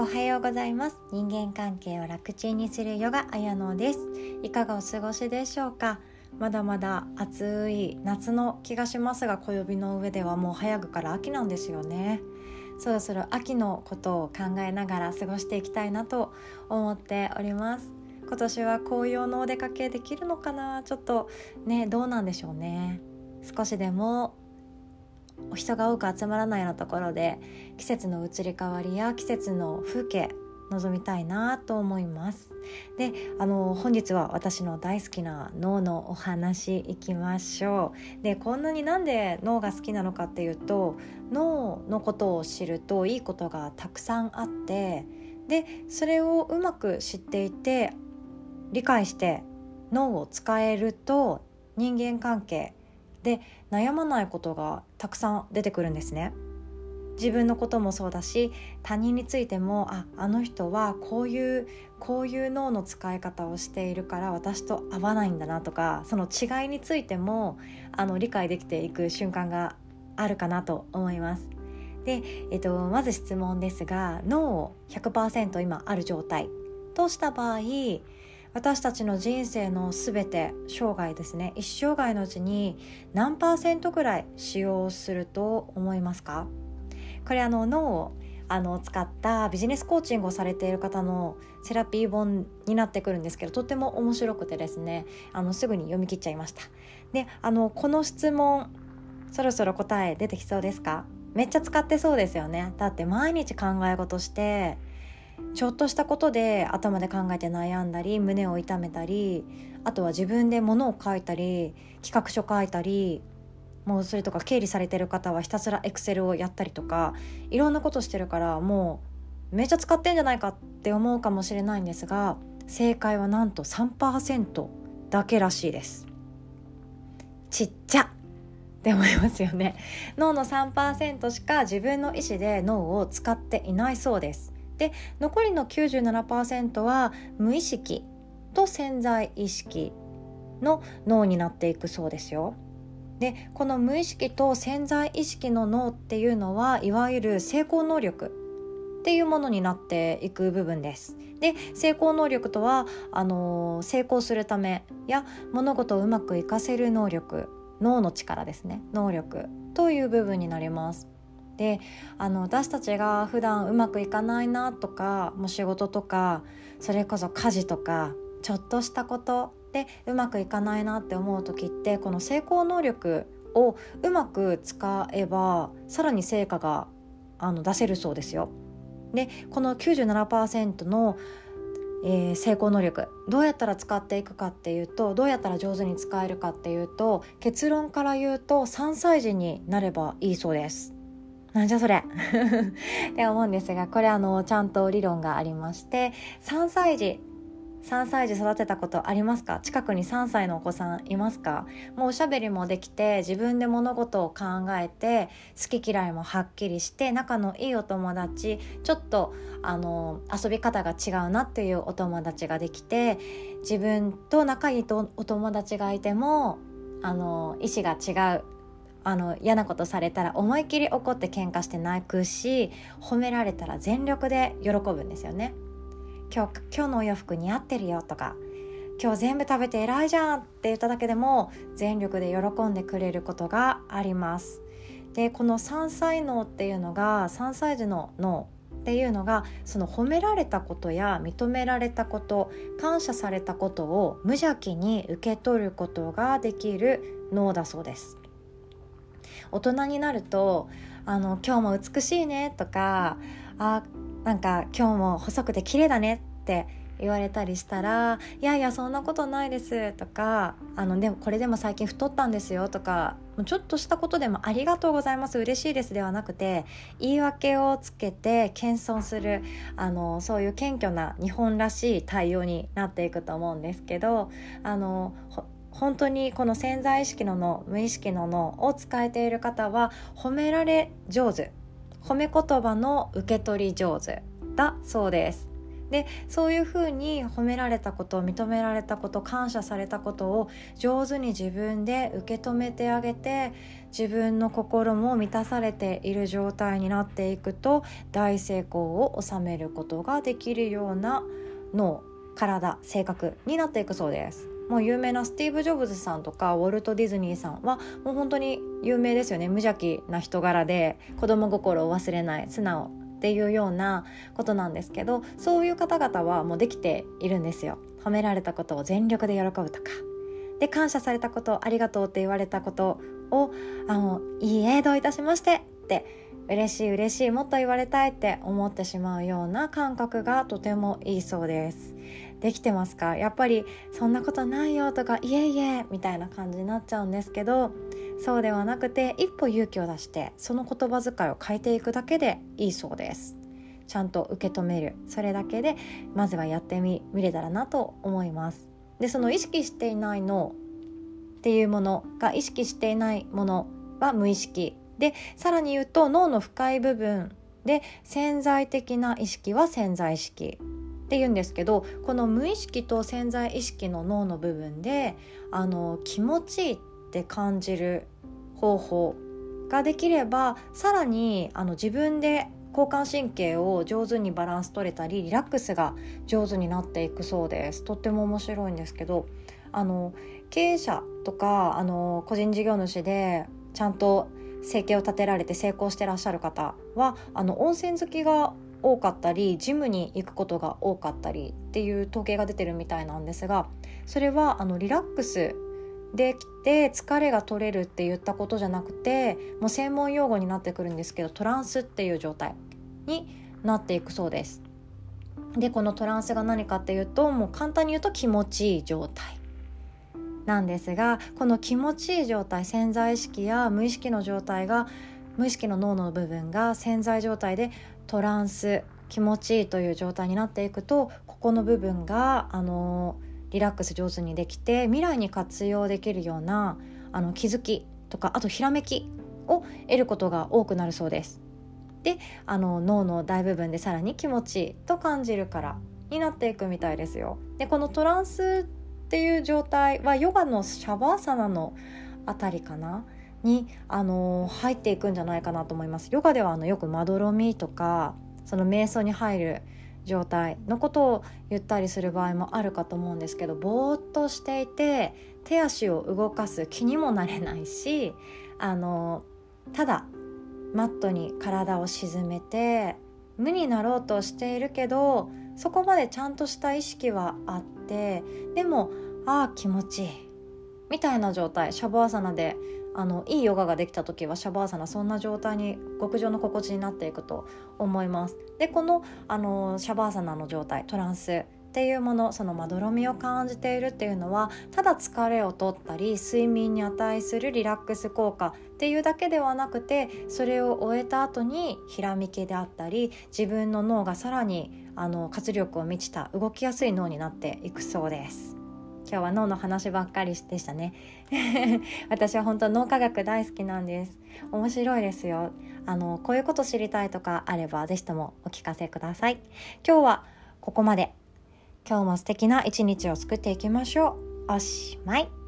おはようございます。人間関係を楽ちんにするヨガ綾乃です。いかがお過ごしでしょうか？まだまだ暑い夏の気がしますが小指の上ではもう早くから秋なんですよね。そろそろ秋のことを考えながら過ごしていきたいなと思っております。今年は紅葉のお出かけできるのかな？ちょっとねどうなんでしょうね。少しでもお人が多く集まらないようなところで季節の移り変わりや季節の風景望みたいなと思います。であの本日は私の大好きな脳のお話いきましょう。でこんなになんで脳が好きなのかっていうと脳のことを知るといいことがたくさんあってでそれをうまく知っていて理解して脳を使えると人間関係で悩まないことがたくさん出てくるんですね。自分のこともそうだし他人についてもああの人はこういうこういう脳の使い方をしているから私と合わないんだなとかその違いについてもあの理解できていく瞬間があるかなと思います。で、えっと、まず質問ですが脳を100%今ある状態とした場合私たちの人生の全て生涯ですね。一生涯のうちに何パーセントぐらい使用すると思いますか？これあの脳をあの使ったビジネスコーチングをされている方のセラピー本になってくるんですけどとっても面白くてですねあのすぐに読み切っちゃいました。であのこの質問そろそろ答え出てきそうですか？めっちゃ使ってそうですよね。だって毎日考え事してちょっとしたことで頭で考えて悩んだり胸を痛めたりあとは自分で物を書いたり企画書書いたりもうそれとか経理されてる方はひたすらエクセルをやったりとかいろんなことしてるからもうめっちゃ使ってんじゃないかって思うかもしれないんですが正解はなんと3%だけらしいです。ちっちゃって思いますよね。脳の3%しか自分の意思で脳を使っていないそうです。で残りの97%は無意識と潜在意識の脳になっていくそうですよ。でこの無意識と潜在意識の脳っていうのはいわゆる成功能力っていうものになっていく部分です。で成功能力とはあの成功するためや物事をうまくいかせる能力脳の力ですね能力という部分になります。であの私たちが普段うまくいかないなとかもう仕事とかそれこそ家事とかちょっとしたことでうまくいかないなって思う時ってこの成功能力をうまく使えばさらに成果があの出せるそうですよ。でこの97%のえー、成功能力どうやったら使っていくかっていうとどうやったら上手に使えるかっていうと結論から言うと3歳児になればいいそうです。なんじゃそれ。って思うんですがこれあのちゃんと理論がありまして3歳児3歳児育てたことありますか？近くに3歳のお子さんいますか？もうおしゃべりもできて自分で物事を考えて好き嫌いもはっきりして仲のいいお友達ちょっとあの遊び方が違うなっていうお友達ができて自分と仲いいとお友達がいてもあの意思が違うあの嫌なことされたら思いっきり怒って喧嘩して泣くし褒められたら全力で喜ぶんですよね。今日今日のお洋服似合ってるよとか今日全部食べて偉いじゃんって言っただけでも全力で喜んでくれることがあります。でこの3歳脳っていうのが3歳児の脳っていうのがその褒められたことや認められたこと感謝されたことを無邪気に受け取ることができる脳だそうです。大人になるとあの今日も美しいねとかあなんか今日も細くて綺麗だねって言われたりしたら「いやいやそんなことないです」とかあのでもこれでも最近太ったんですよとかちょっとしたことでも「ありがとうございます嬉しいです」ではなくて言い訳をつけて謙遜するあのそういう謙虚な日本らしい対応になっていくと思うんですけどあの本当にこの潜在意識の脳無意識の脳を使えている方は褒められ上手褒め言葉の受け取り上手だそうですでそういうふうに褒められたこと認められたこと感謝されたことを上手に自分で受け止めてあげて自分の心も満たされている状態になっていくと大成功を収めることができるような脳体性格になっていくそうです。もう有名なスティーブ・ジョブズさんとかウォルト・ディズニーさんはもう本当に有名ですよね。無邪気な人柄で子供心を忘れない素直っていうようなことなんですけどそういう方々はもうできているんですよ。褒められたことを全力で喜ぶとか。で感謝されたことありがとうって言われたことをあのいいえどういたしましてって嬉しい嬉しいもっと言われたいって思ってしまうような感覚がとてもいいそうです。できてますか？やっぱりそんなことないよとかいえいえみたいな感じになっちゃうんですけどそうではなくて一歩勇気を出してその言葉遣いを変えていくだけでいいそうです。ちゃんと受け止める。それだけでまずはやってみ見れたらなと思います。でその意識していない脳っていうものが意識していないものは無意識でさらに言うと脳の深い部分で潜在的な意識は潜在意識って言うんですけどこの無意識と潜在意識の脳の部分であの気持ちいいって感じる方法ができればさらにあの自分で交感神経を上手にバランス取れたりリラックスが上手になっていくそうです。とっても面白いんですけどあの経営者とかあの個人事業主でちゃんと生計を立てられて成功してらっしゃる方はあの温泉好きが多かったりジムに行くことが多かったりっていう統計が出てるみたいなんですがそれはあのリラックスできて疲れが取れるって言ったことじゃなくてもう専門用語になってくるんですけどトランスっていう状態になっていくそうです。でこのトランスが何かっていうともう簡単に言うと気持ちいい状態なんですがこの気持ちいい状態潜在意識や無意識の状態が無意識の脳の部分が潜在状態でトランス気持ちいいという状態になっていくとここの部分があのリラックス上手にできて未来に活用できるようなあの気づきとかあとひらめきを得ることが多くなるそうです。であの脳の大部分でさらに気持ちいいと感じるからになっていくみたいですよ。でこのトランスっていう状態はヨガのシャバーサナのあたりかな？に、あの入っていくんじゃないかなと思います。ヨガではあのよくまどろみとかその瞑想に入る状態のことを言ったりする場合もあるかと思うんですけどぼーっとしていて手足を動かす気にもなれないしあのただマットに体を沈めて無になろうとしているけどそこまでちゃんとした意識はあってでもああ気持ちいいみたいな状態シャバーサナであのいいヨガができた時はシャバーサナそんな状態に極上の心地になっていくと思います。でこのあのシャバーサナの状態トランスっていうものそのまどろみを感じているっていうのはただ疲れを取ったり睡眠に値するリラックス効果っていうだけではなくてそれを終えた後にひらめきであったり自分の脳がさらにあの活力を満ちた動きやすい脳になっていくそうです。今日は脳の話ばっかりでしたね。私は本当脳科学大好きなんです。面白いですよ。あのこういうこと知りたいとかあれば是非ともお聞かせください。今日はここまで。今日も素敵な一日を作っていきましょう。おしまい。